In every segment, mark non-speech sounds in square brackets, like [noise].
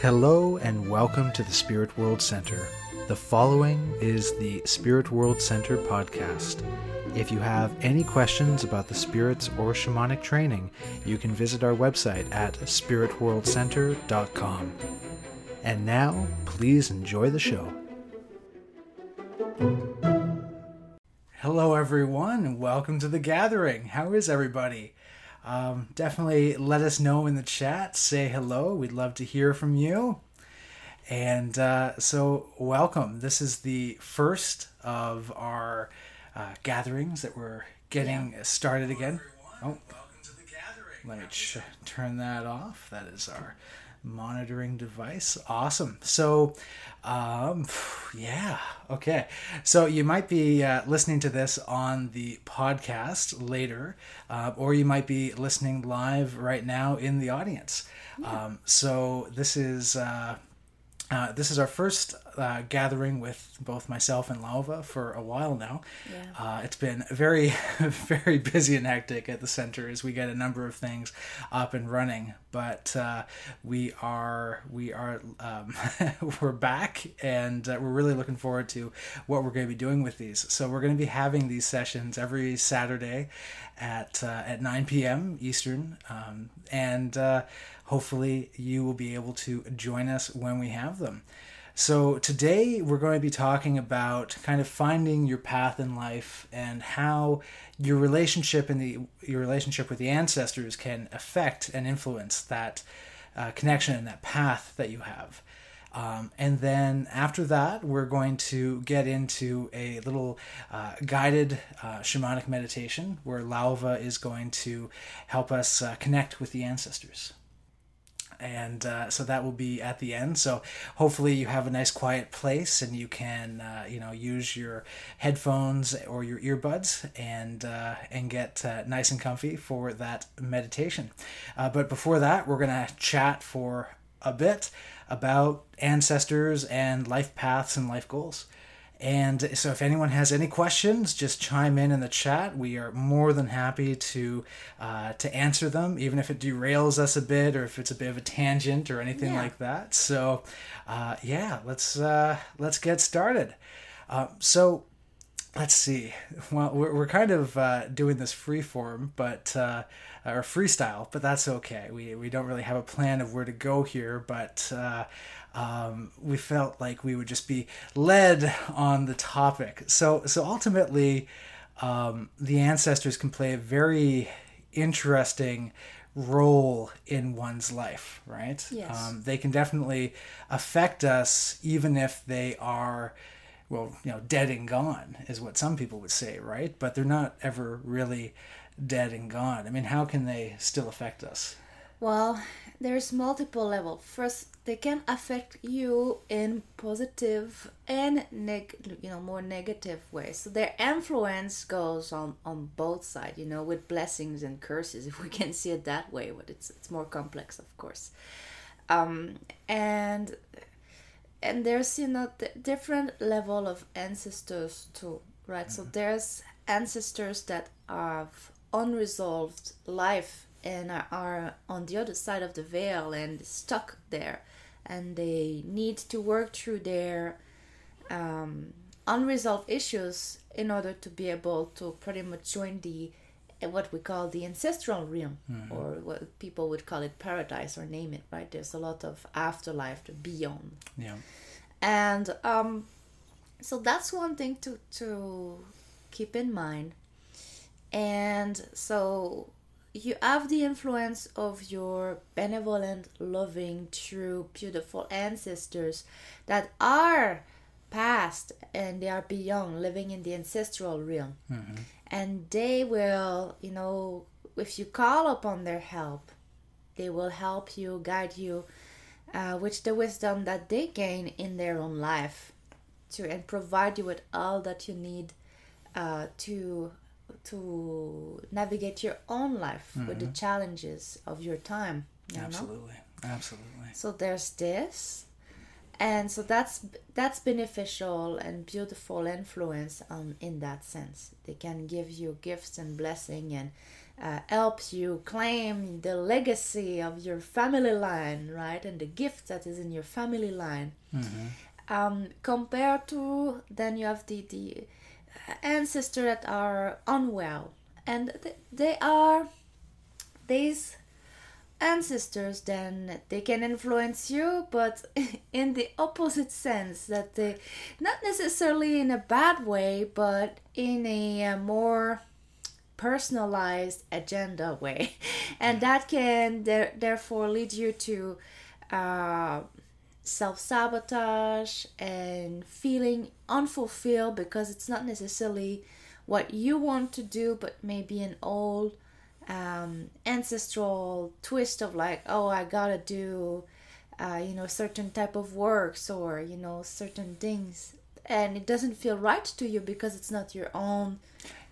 Hello and welcome to the Spirit World Center. The following is the Spirit World Center podcast. If you have any questions about the spirits or shamanic training, you can visit our website at spiritworldcenter.com. And now, please enjoy the show. Hello, everyone, and welcome to the gathering. How is everybody? Um, definitely let us know in the chat. Say hello. We'd love to hear from you. And uh, so, welcome. This is the first of our uh, gatherings that we're getting started again. Oh, let me ch- turn that off. That is our monitoring device. Awesome. So, um, yeah, okay. So you might be uh, listening to this on the podcast later, uh, or you might be listening live right now in the audience. Yeah. Um, so this is. Uh, uh, this is our first uh, gathering with both myself and Laova for a while now. Yeah. Uh, it's been very, [laughs] very busy and hectic at the center as we get a number of things up and running. But uh, we are we are um, [laughs] we're back, and uh, we're really looking forward to what we're going to be doing with these. So we're going to be having these sessions every Saturday at uh, at 9 p.m. Eastern, um, and hopefully you will be able to join us when we have them. So, today we're going to be talking about kind of finding your path in life and how your relationship and the your relationship with the ancestors can affect and influence that uh, connection and that path that you have. Um, and then after that, we're going to get into a little uh, guided uh, shamanic meditation where Laova is going to help us uh, connect with the ancestors and uh, so that will be at the end. So hopefully you have a nice quiet place and you can uh, you know use your headphones or your earbuds and uh, and get uh, nice and comfy for that meditation. Uh, but before that, we're gonna chat for a bit about ancestors and life paths and life goals. And so, if anyone has any questions, just chime in in the chat. We are more than happy to uh, to answer them, even if it derails us a bit or if it's a bit of a tangent or anything yeah. like that. So, uh, yeah, let's uh, let's get started. Uh, so, let's see. Well, we're, we're kind of uh, doing this free form, but uh, or freestyle, but that's okay. We we don't really have a plan of where to go here, but um, we felt like we would just be led on the topic. So so ultimately, um, the ancestors can play a very interesting role in one's life, right? Yes. Um, they can definitely affect us, even if they are, well, you know, dead and gone, is what some people would say, right? But they're not ever really dead and gone. I mean, how can they still affect us? Well, there's multiple levels. First, they can affect you in positive and neg you know more negative ways. So their influence goes on on both sides you know with blessings and curses [laughs] if we can see it that way but it's it's more complex of course. Um and and there's you know different level of ancestors too right? Mm-hmm. so there's ancestors that have unresolved life and are on the other side of the veil and stuck there. And they need to work through their um, unresolved issues in order to be able to pretty much join the what we call the ancestral realm mm-hmm. or what people would call it paradise or name it right? There's a lot of afterlife beyond. Yeah. And um, so that's one thing to to keep in mind. And so you have the influence of your benevolent, loving, true, beautiful ancestors that are past and they are beyond, living in the ancestral realm. Mm-hmm. And they will, you know, if you call upon their help, they will help you, guide you uh, with the wisdom that they gain in their own life to and provide you with all that you need uh, to to navigate your own life mm-hmm. with the mm-hmm. challenges of your time. You absolutely, know? absolutely. So there's this, and so that's that's beneficial and beautiful influence um, in that sense they can give you gifts and blessing and uh, help you claim the legacy of your family line right and the gift that is in your family line um, compared to then you have the the ancestors that are unwell. And th- they are these ancestors then they can influence you but [laughs] in the opposite sense that they not necessarily in a bad way but in a, uh more personalized agenda way. [laughs] And that can there, therefore lead you to uh, self-sabotage and feeling unfulfilled because it's not necessarily what you want to do but maybe an old um, ancestral twist of like oh i gotta do uh, you know certain type of works or you know certain things and it doesn't feel right to you because it's not your own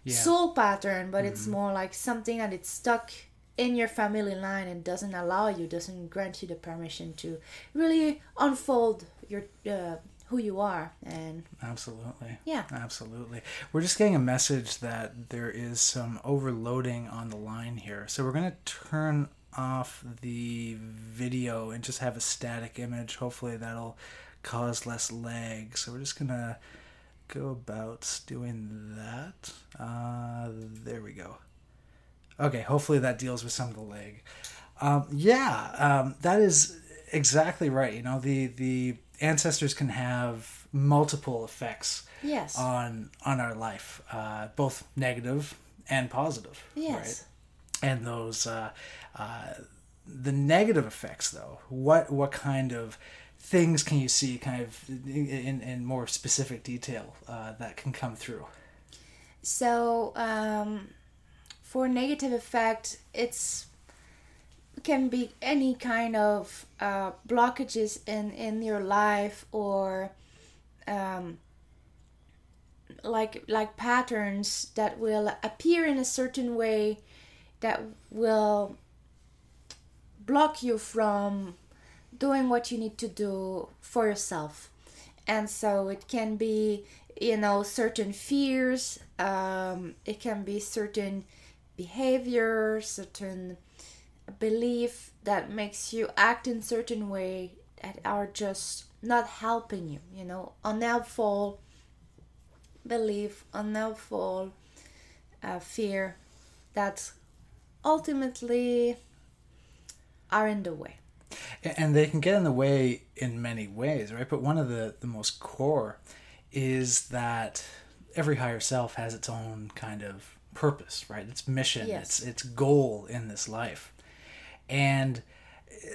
Yeah. soul pattern but it's more like something that it's stuck in your family line and doesn't allow you doesn't grant you the permission to really unfold your uh, who you are and Absolutely. Yeah. Absolutely. We're just getting a message that there is some overloading on the line here. So we're going to turn off the video and just have a static image. Hopefully that'll cause less lag. So we're just going to go about doing that. Uh, there we go. Okay, hopefully that deals with some of the leg. Um, yeah, um, that is exactly right. You know, the the ancestors can have multiple effects yes on on our life, uh, both negative and positive. yes Right? And those uh, uh, the negative effects, though, what what kind of things can you see, kind of in in more specific detail, uh, that can come through? So um, for negative effect, it's can be any kind of uh, blockages in in your life or um, like like patterns that will appear in a certain way that will block you from doing what you need to do for yourself. And so it can be you know certain fears um, it can be certain behavior certain belief that makes you act in certain way that are just not helping you you know? Unhelpful belief unhelpful uh, fear that ultimately are in the way. And they can get in the way in many ways right? But one of the the most core is that every higher self has its own kind of purpose right? Its mission. Yes. its its goal in this life. And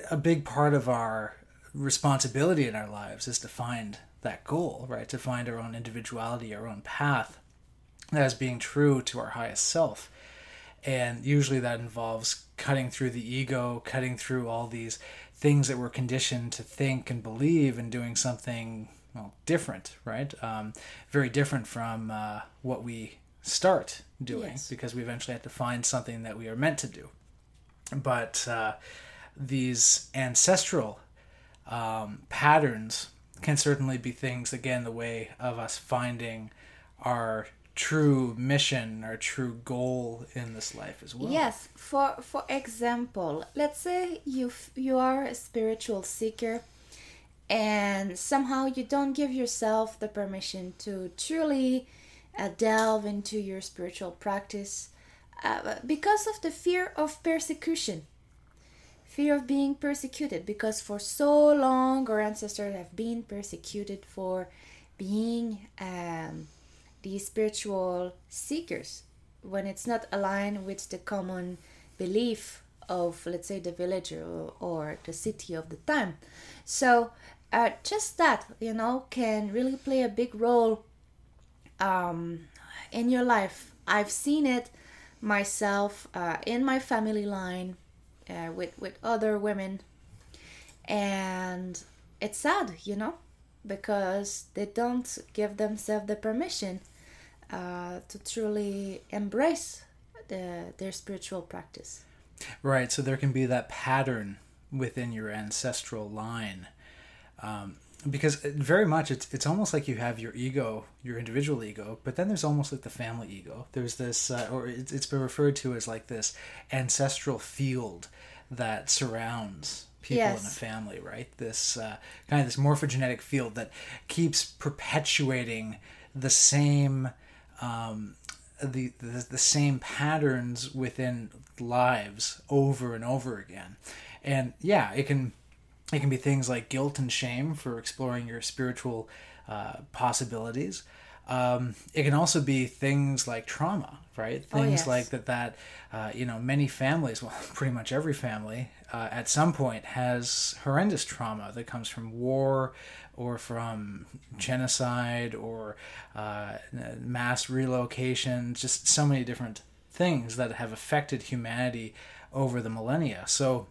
a big part of our responsibility in our lives is to find that goal right? To find our own individuality our own path as being true to our highest self. And usually that involves cutting through the ego cutting through all these things that we're conditioned to think and believe and doing something well different right? Um, very different from uh, what we start doing Yes. because we eventually have to find something that we are meant to do but uh, these ancestral um, patterns can certainly be things again the way of us finding our true mission our true goal in this life as well Yes, for for example, let's say you you are a spiritual seeker and somehow you don't give yourself the permission to truly uh, delve into your spiritual practice uh, because of the fear of persecution. Fear of being persecuted because for so long our ancestors have been persecuted for being um, these spiritual seekers when it's not aligned with the common belief of let's say the village or, or the city of the time so uh, just that you know can really play a big role um, in your life i've seen it myself uh, in my family line uh, with with other women and it's sad you know because they don't give themselves the permission uh, to truly embrace the, their spiritual practice. Right, so there can be that pattern within your ancestral line. Um, because very much it's it's almost like you have your ego, your individual ego, but then there's almost like the family ego. There's this, uh, or it's, it's been referred to as like this ancestral field that surrounds people Yes. in a family, right? This uh, kind of this morphogenetic field that keeps perpetuating the same. Um, the, the the same patterns within lives over and over again, and yeah, it can it can be things like guilt and shame for exploring your spiritual uh, possibilities. Um, it can also be things like trauma, right? Oh, Things yes. like that. That uh, you know, many families, well, [laughs] pretty much every family, uh, at some point has horrendous trauma that comes from war, or from genocide, or uh, mass relocation. Just so many different things that have affected humanity over the millennia. So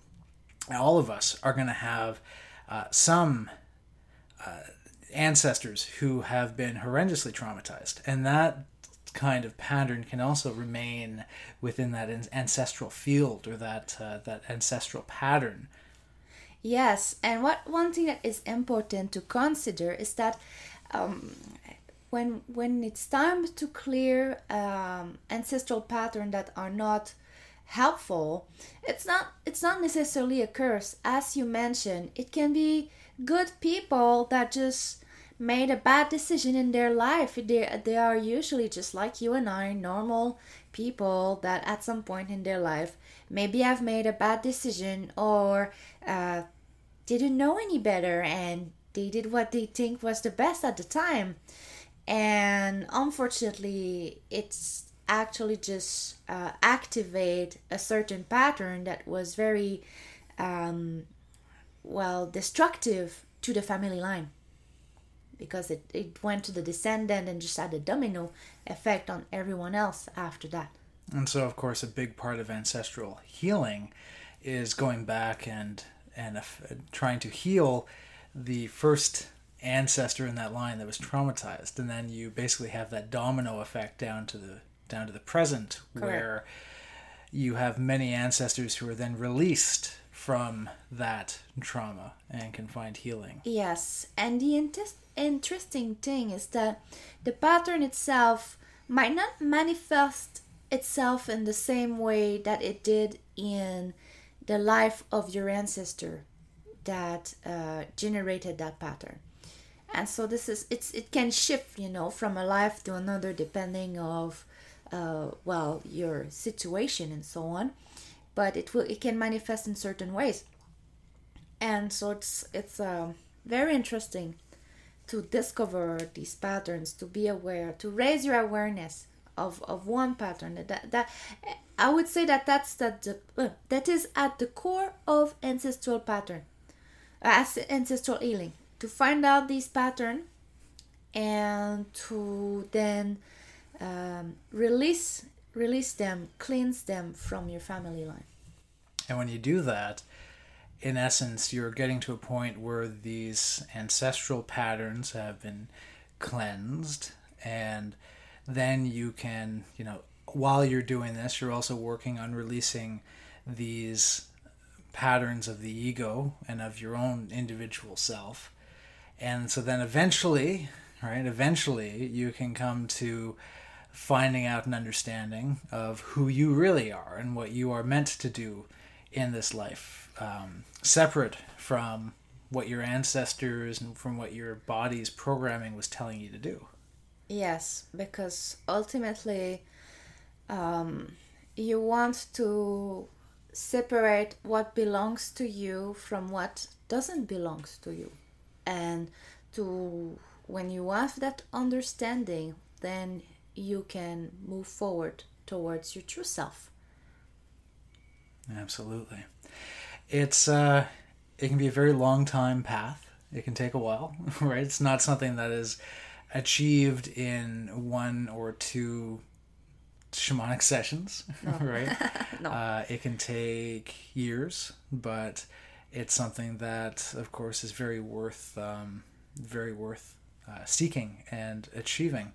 all of us are going to have uh, some uh, ancestors who have been horrendously traumatized, and that kind of pattern can also remain within that an- ancestral field or that uh, that ancestral pattern. Yes, and what one thing that is important to consider is that um, when when it's time to clear um, ancestral patterns that are not helpful, it's not it's not necessarily a curse. As you mentioned, it can be good people that just made a bad decision in their life. They they are usually just like you and I, normal people that at some point in their life maybe have made a bad decision or uh, didn't know any better and they did what they think was the best at the time and unfortunately it's actually just uh, activate a certain pattern that was very um, well destructive to the family line. Because it, it went to the descendant and just had a domino effect on everyone else after that. And so, of course, a big part of ancestral healing is going back and and trying to heal the first ancestor in that line that was traumatized, and then you basically have that domino effect down to the down to the present, where you have many ancestors who are then released from that trauma and can find healing. Yes, and the intes- interesting thing is that the pattern itself might not manifest itself in the same way that it did in the life of your ancestor that uh, generated that pattern. And so this is it's it can shift, you know, from a life to another depending of uh, well your situation and so on. But it will it can manifest in certain ways and so it's it's um, very interesting to discover these patterns to be aware to raise your awareness of, of one pattern that, that i would say that that's that the, uh, that is at the core of ancestral pattern as ancestral healing to find out this pattern and to then um, release release them cleanse them from your family line And when you do that, in essence, you're getting to a point where these ancestral patterns have been cleansed, and then you can, you know, while you're doing this, you're also working on releasing these patterns of the ego and of your own individual self. And so then eventually, right, eventually you can come to finding out an understanding of who you really are and what you are meant to do in this life, um, separate from what your ancestors and from what your body's programming was telling you to do. Yes, because ultimately, um, you want to separate what belongs to you from what doesn't belong to you, and to when you have that understanding, then you can move forward towards your true self. Absolutely. It's uh it can be a very long time path. It can take a while, [laughs] right? It's not something that is achieved in one or two shamanic [laughs] sessions, [laughs] right? No. Uh, it can take years, but it's something that, of course, is very worth, um, very worth uh, seeking and achieving.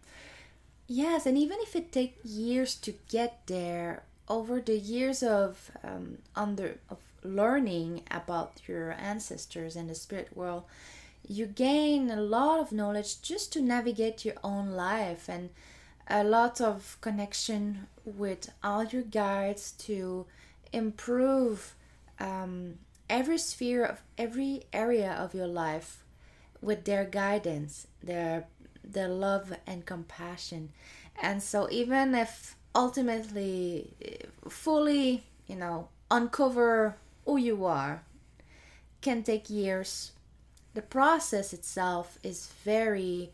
Yes, and even if it takes years to get there, over the years of um, under of learning about your ancestors and the spirit world, you gain a lot of knowledge just to navigate your own life and a lot of connection with all your guides to improve um, every sphere of every area of your life with their guidance, their their love and compassion. And so even if ultimately fully, you know, uncover who you are can take years. The process itself is very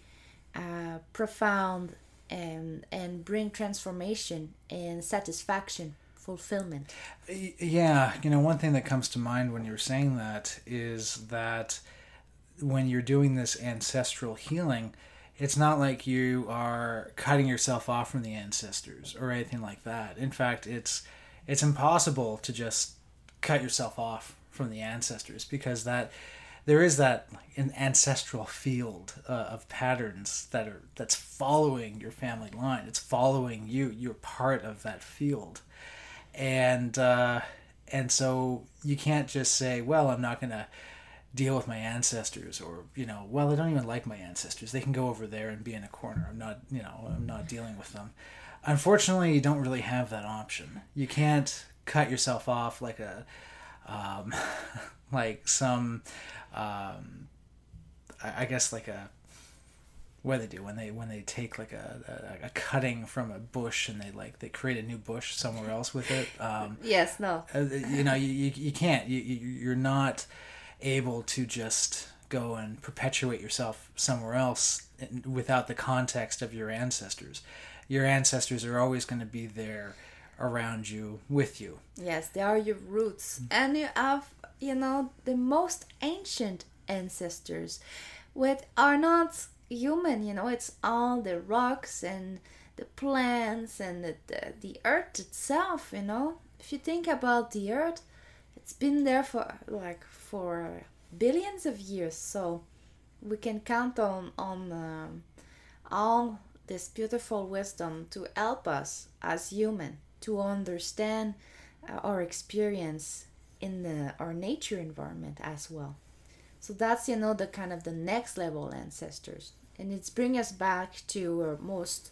uh, profound and and bring transformation and satisfaction fulfillment yeah you know one thing that comes to mind when you're saying that is that when you're doing this ancestral healing it's not like you are cutting yourself off from the ancestors or anything like that in fact it's it's impossible to just cut yourself off from the ancestors because that there is that an ancestral field uh, of patterns that are that's following your family line. It's following you. You're part of that field, and uh, and so you can't just say, "Well, I'm not to deal with my ancestors," or you know, "Well, I don't even like my ancestors. They can go over there and be in a corner. I'm not, you know, I'm not dealing with them." Unfortunately, you don't really have that option. You can't cut yourself off like a um, [laughs] like some um, I, I, guess like a what they do when they when they take like a, a, a, cutting from a bush and they like they create a new bush somewhere else with it um, yes no uh, you know you, you, you can't you, you're not able to just go and perpetuate yourself somewhere else without the context of your ancestors. Your ancestors are always going to be there around you with you. Yes they are your roots. Mm. And you have you know the most ancient ancestors which are not human you know it's all the rocks and the plants and the, the, the earth itself you know. If you think about the earth it's been there for like for billions of years so we can count on on um, all this beautiful wisdom to help us as human to understand uh, our experience in the, our nature environment as well. So that's you know the kind of the next level ancestors, and it's bring us back to our most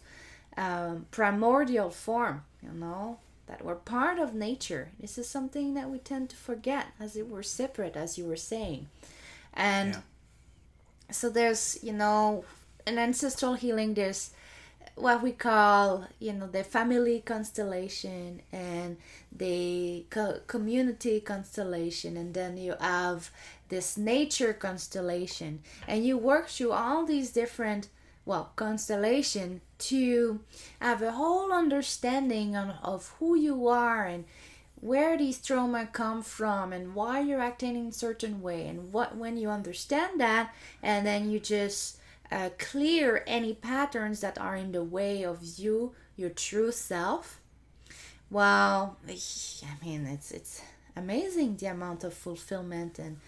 um, primordial form. You know that we're part of nature. This is something that we tend to forget, as it were separate, as you were saying, and yeah. so there's you know an ancestral healing. There's what we call you know the family constellation and the co- community constellation and then you have this nature constellation and you work through all these different well constellation to have a whole understanding on, of who you are and where these trauma come from and why you're acting in certain way and what when you understand that and then you just uh, clear any patterns that are in the way of you, your true self. Well, [sighs] I mean, it's it's amazing the amount of fulfillment and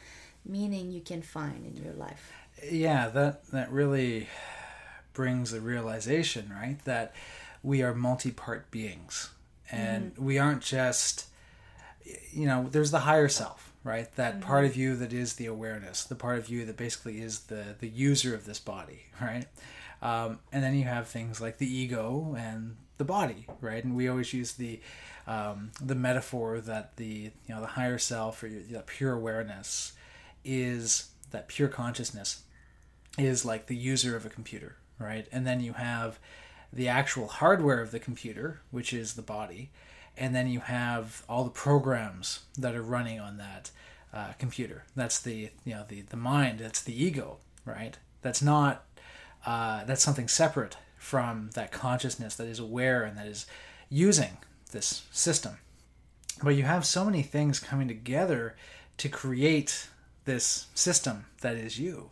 meaning you can find in your life. Yeah, that that really brings the realization, right, that we are multi-part beings, and mm-hmm. we aren't just, you know, there's the higher self, right? That mm-hmm. part of you that is the awareness, the part of you that basically is the the user of this body, right? Um, and then you have things like the ego and the body, right? And we always use the um, the metaphor that the you know the higher self or the pure awareness is that pure consciousness is like the user of a computer, right? And then you have the actual hardware of the computer, which is the body, and then you have all the programs that are running on that uh, computer. That's the you know the the mind. That's the ego, right? That's not uh, that's something separate from that consciousness that is aware and that is using this system. But you have so many things coming together to create this system that is you.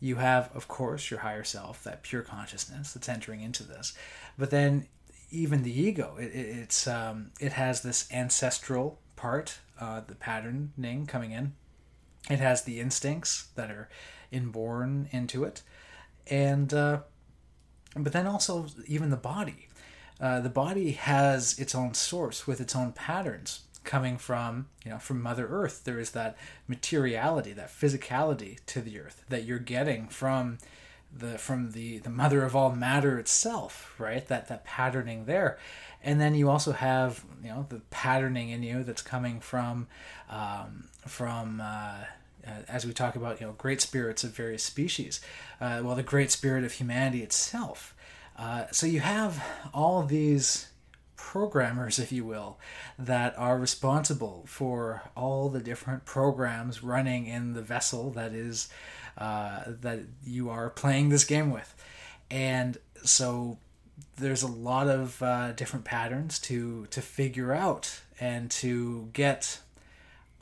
You have, of course, your higher self, that pure consciousness that's entering into this. But then even the ego. It, it, it's um, it has this ancestral part, uh, the patterning coming in. It has the instincts that are inborn into it, and uh, but then also even the body. Uh, the body has its own source with its own patterns coming from you know from Mother Earth. There is that materiality, that physicality to the earth that you're getting from the from the the mother of all matter itself, right? That that patterning there, and then you also have you know the patterning in you that's coming from um, from uh, uh, as we talk about you know great spirits of various species, uh, well the great spirit of humanity itself. Uh, so you have all these programmers, if you will, that are responsible for all the different programs running in the vessel that is uh, that you are playing this game with, and so there's a lot of uh, different patterns to to figure out and to get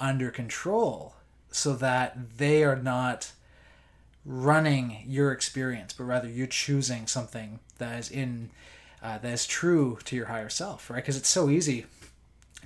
under control so that they are not running your experience but rather you're choosing something that is in uh, that is true to your higher self right? Because it's so easy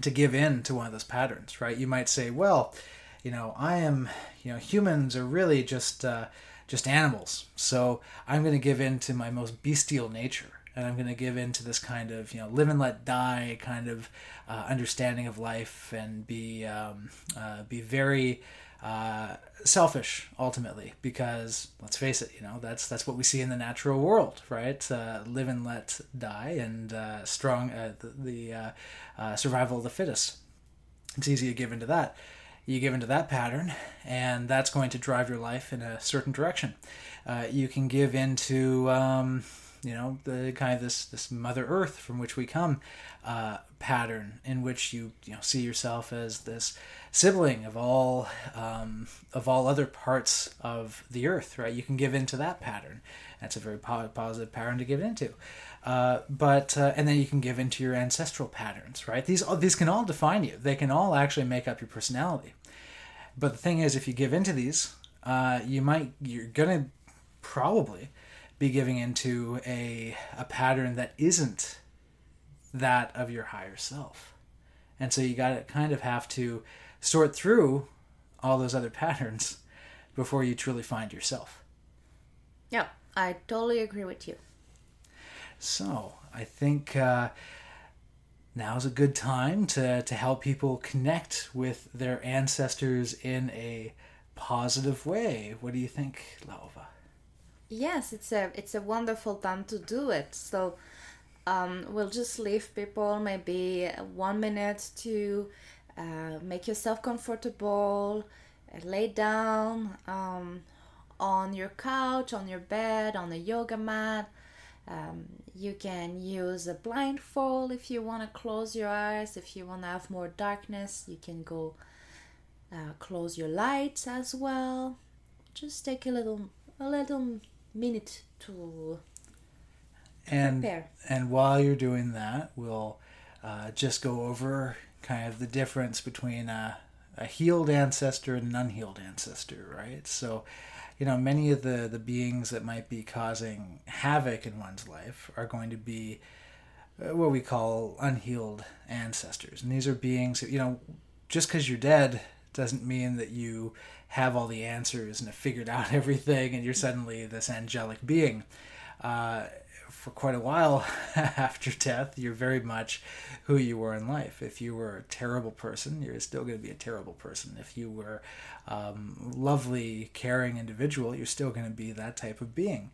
to give in to one of those patterns right? You might say well you know i am you know humans are really just uh, just animals. So i'm going to give in to my most bestial nature and I'm going to give in to this kind of you know live and let die kind of uh, understanding of life and be um, uh, be very uh, selfish ultimately because let's face it you know that's that's what we see in the natural world right? Uh, live and let die and uh, strong uh, the, the survival of the fittest. It's easy to give into that. You give into that pattern and that's going to drive your life in a certain direction. You can give into um, you know the kind of this this mother earth from which we come uh, pattern in which you you know see yourself as this sibling of all um, of all other parts of the earth right? You can give into that pattern. That's a very positive pattern to give into. Uh, but uh, and then you can give into your ancestral patterns right? These these can all define you. They can all actually make up your personality. But the thing is if you give into these uh, you might you're gonna probably be giving into a, a pattern that isn't that of your higher self. And so you got to kind of have to sort through all those other [laughs] patterns before you truly find yourself. Yeah, I totally agree with you. So I think uh, now's a good time to, to help people connect with their ancestors in a positive way. What do you think, Laova? Yes it's a it's a wonderful time to do it. So um, we'll just leave people maybe one minute to uh, make yourself comfortable lay down um, on your couch on your bed on a yoga mat. Um, you can use a blindfold if you want to close your eyes. If you want to have more darkness you can go uh, close your lights as well. Just take a little a little minute to and prepare. and while you're doing that, we'll uh, just go over kind of the difference between a, a healed ancestor and an unhealed ancestor, right? So, you know, many of the the beings that might be causing havoc in one's life are going to be uh, what we call unhealed ancestors, and these are beings you know, just because you're dead doesn't mean that you have all the answers and have figured [laughs] out everything and you're suddenly this angelic being. Uh, for quite a while [laughs] after death, you're very much who you were in life. If you were a terrible person, you're still going to be a terrible person. If you were um, lovely, caring individual, you're still going to be that type of being.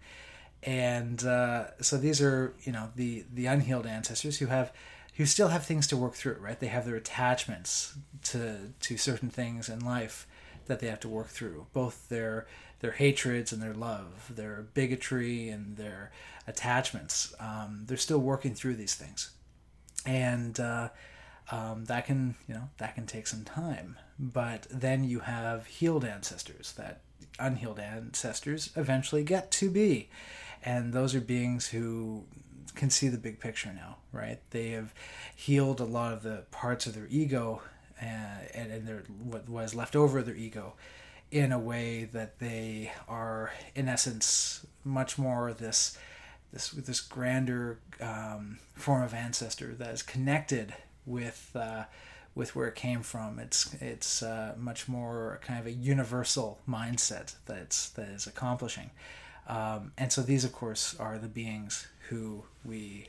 And uh, so these are, you know, the the unhealed ancestors who have who still have things to work through, right? They have their attachments to to certain things in life that they have to work through, both their their hatreds and their love, their bigotry and their attachments. Um, they're still working through these things, and uh, um, that can you know that can take some time. But then you have healed ancestors that unhealed ancestors eventually get to be, and those are beings who can see the big picture now, right? They have healed a lot of the parts of their ego and, and their what was left over their ego in a way that they are in essence much more this this this grander um, form of ancestor that is connected with uh, with where it came from. It's it's uh, much more kind of a universal mindset that's that is accomplishing, um, and so these of course are the beings who we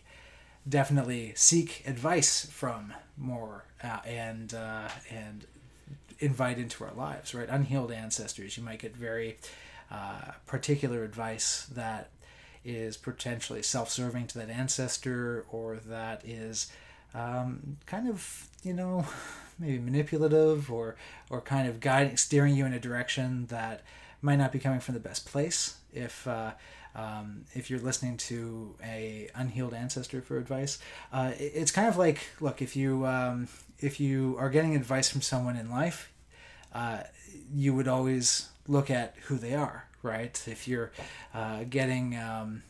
definitely seek advice from more uh, and uh, and invite into our lives. Right, unhealed ancestors. You might get very uh, particular advice that is potentially self-serving to that ancestor or that is um, kind of you know [laughs] maybe manipulative or or kind of guiding steering you in a direction that might not be coming from the best place if uh, um, if you're listening to a unhealed ancestor for advice uh, it's kind of like look if you um, if you are getting advice from someone in life uh, you would always look at who they are right? If you're uh, getting um,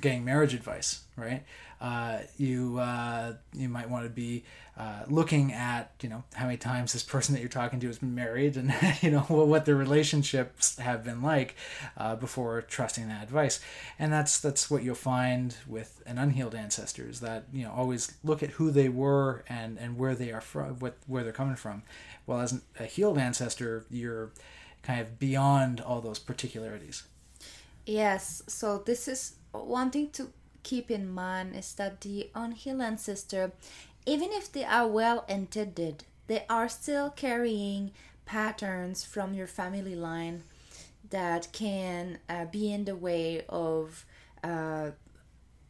getting marriage advice right? Uh, you uh, you might want to be uh, looking at you know how many times this person that you're talking to has been married and [laughs] you know what what their relationships have been like uh, before trusting that advice. And that's that's what you'll find with an unhealed ancestor is that you know always look at who they were and and where they are from what where they're coming from. Well as a healed ancestor you're kind of beyond all those particularities. Yes. So this is one thing to keep in mind is that the unhealed ancestor, even if they are well intended, they are still carrying patterns from your family line that can uh, be in the way of uh,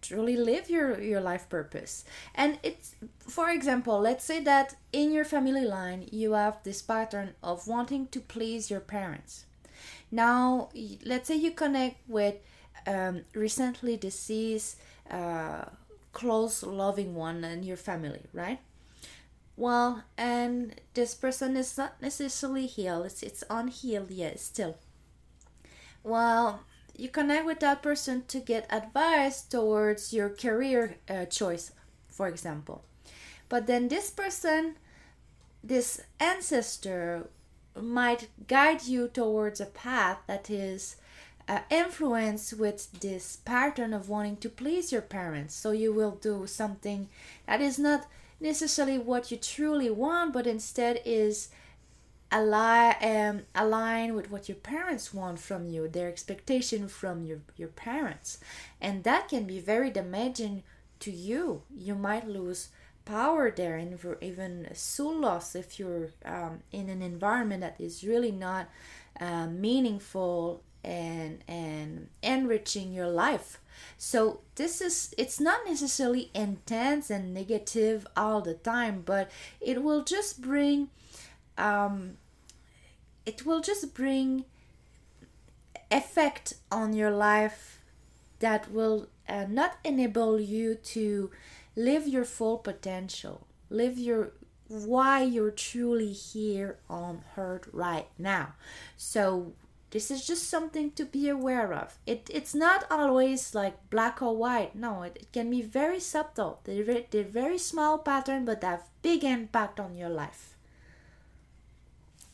truly live your, your life purpose. And it's, for example, let's say that in your family line you have this pattern of wanting to please your parents. Now, let's say you connect with um, recently deceased uh, close loving one in your family right? Well and this person is not necessarily healed. It's, it's unhealed yet still. Well you connect with that person to get advice towards your career uh, choice for example. But then this person this ancestor might guide you towards a path that is uh, influence with this pattern of wanting to please your parents. So you will do something that is not necessarily what you truly want, but instead is align um, align with what your parents want from you, their expectation from your your parents, and that can be very damaging to you. You might lose power there and for even soul loss if you're um, in an environment that is really not uh, meaningful and and enriching your life. So this is it's not necessarily intense and negative all the time but it will just bring um it will just bring effect on your life that will uh, not enable you to live your full potential live your why you're truly here on earth right now. So this is just something to be aware of. It, it's not always like black or white. No, it, it can be very subtle. They're, they're very small pattern, but they have big impact on your life.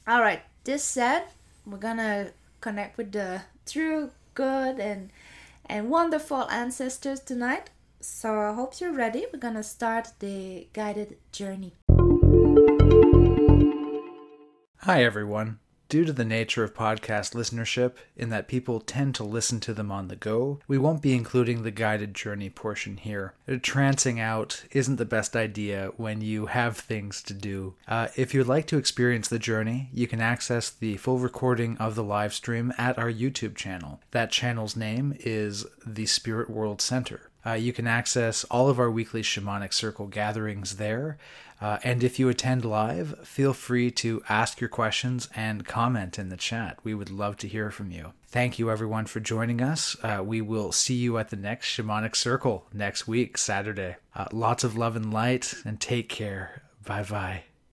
All right. This said, we're gonna connect with the true, good, and and wonderful ancestors tonight. So I hope you're ready. We're gonna start the guided journey. Hi everyone. Due to the nature of podcast listenership, in that people tend to listen to them on the go, we won't be including the guided journey portion here. Trancing out isn't the best idea when you have things to do. Uh, if you'd like to experience the journey, you can access the full recording of the live stream at our YouTube channel. That channel's name is the Spirit World Center. Uh, you can access all of our weekly shamanic circle gatherings there. Uh, and if you attend live, feel free to ask your questions and comment in the chat. We would love to hear from you. Thank you, everyone, for joining us. Uh, we will see you at the next Shamanic Circle next week, Saturday. Uh, lots of love and light, and take care. Bye bye.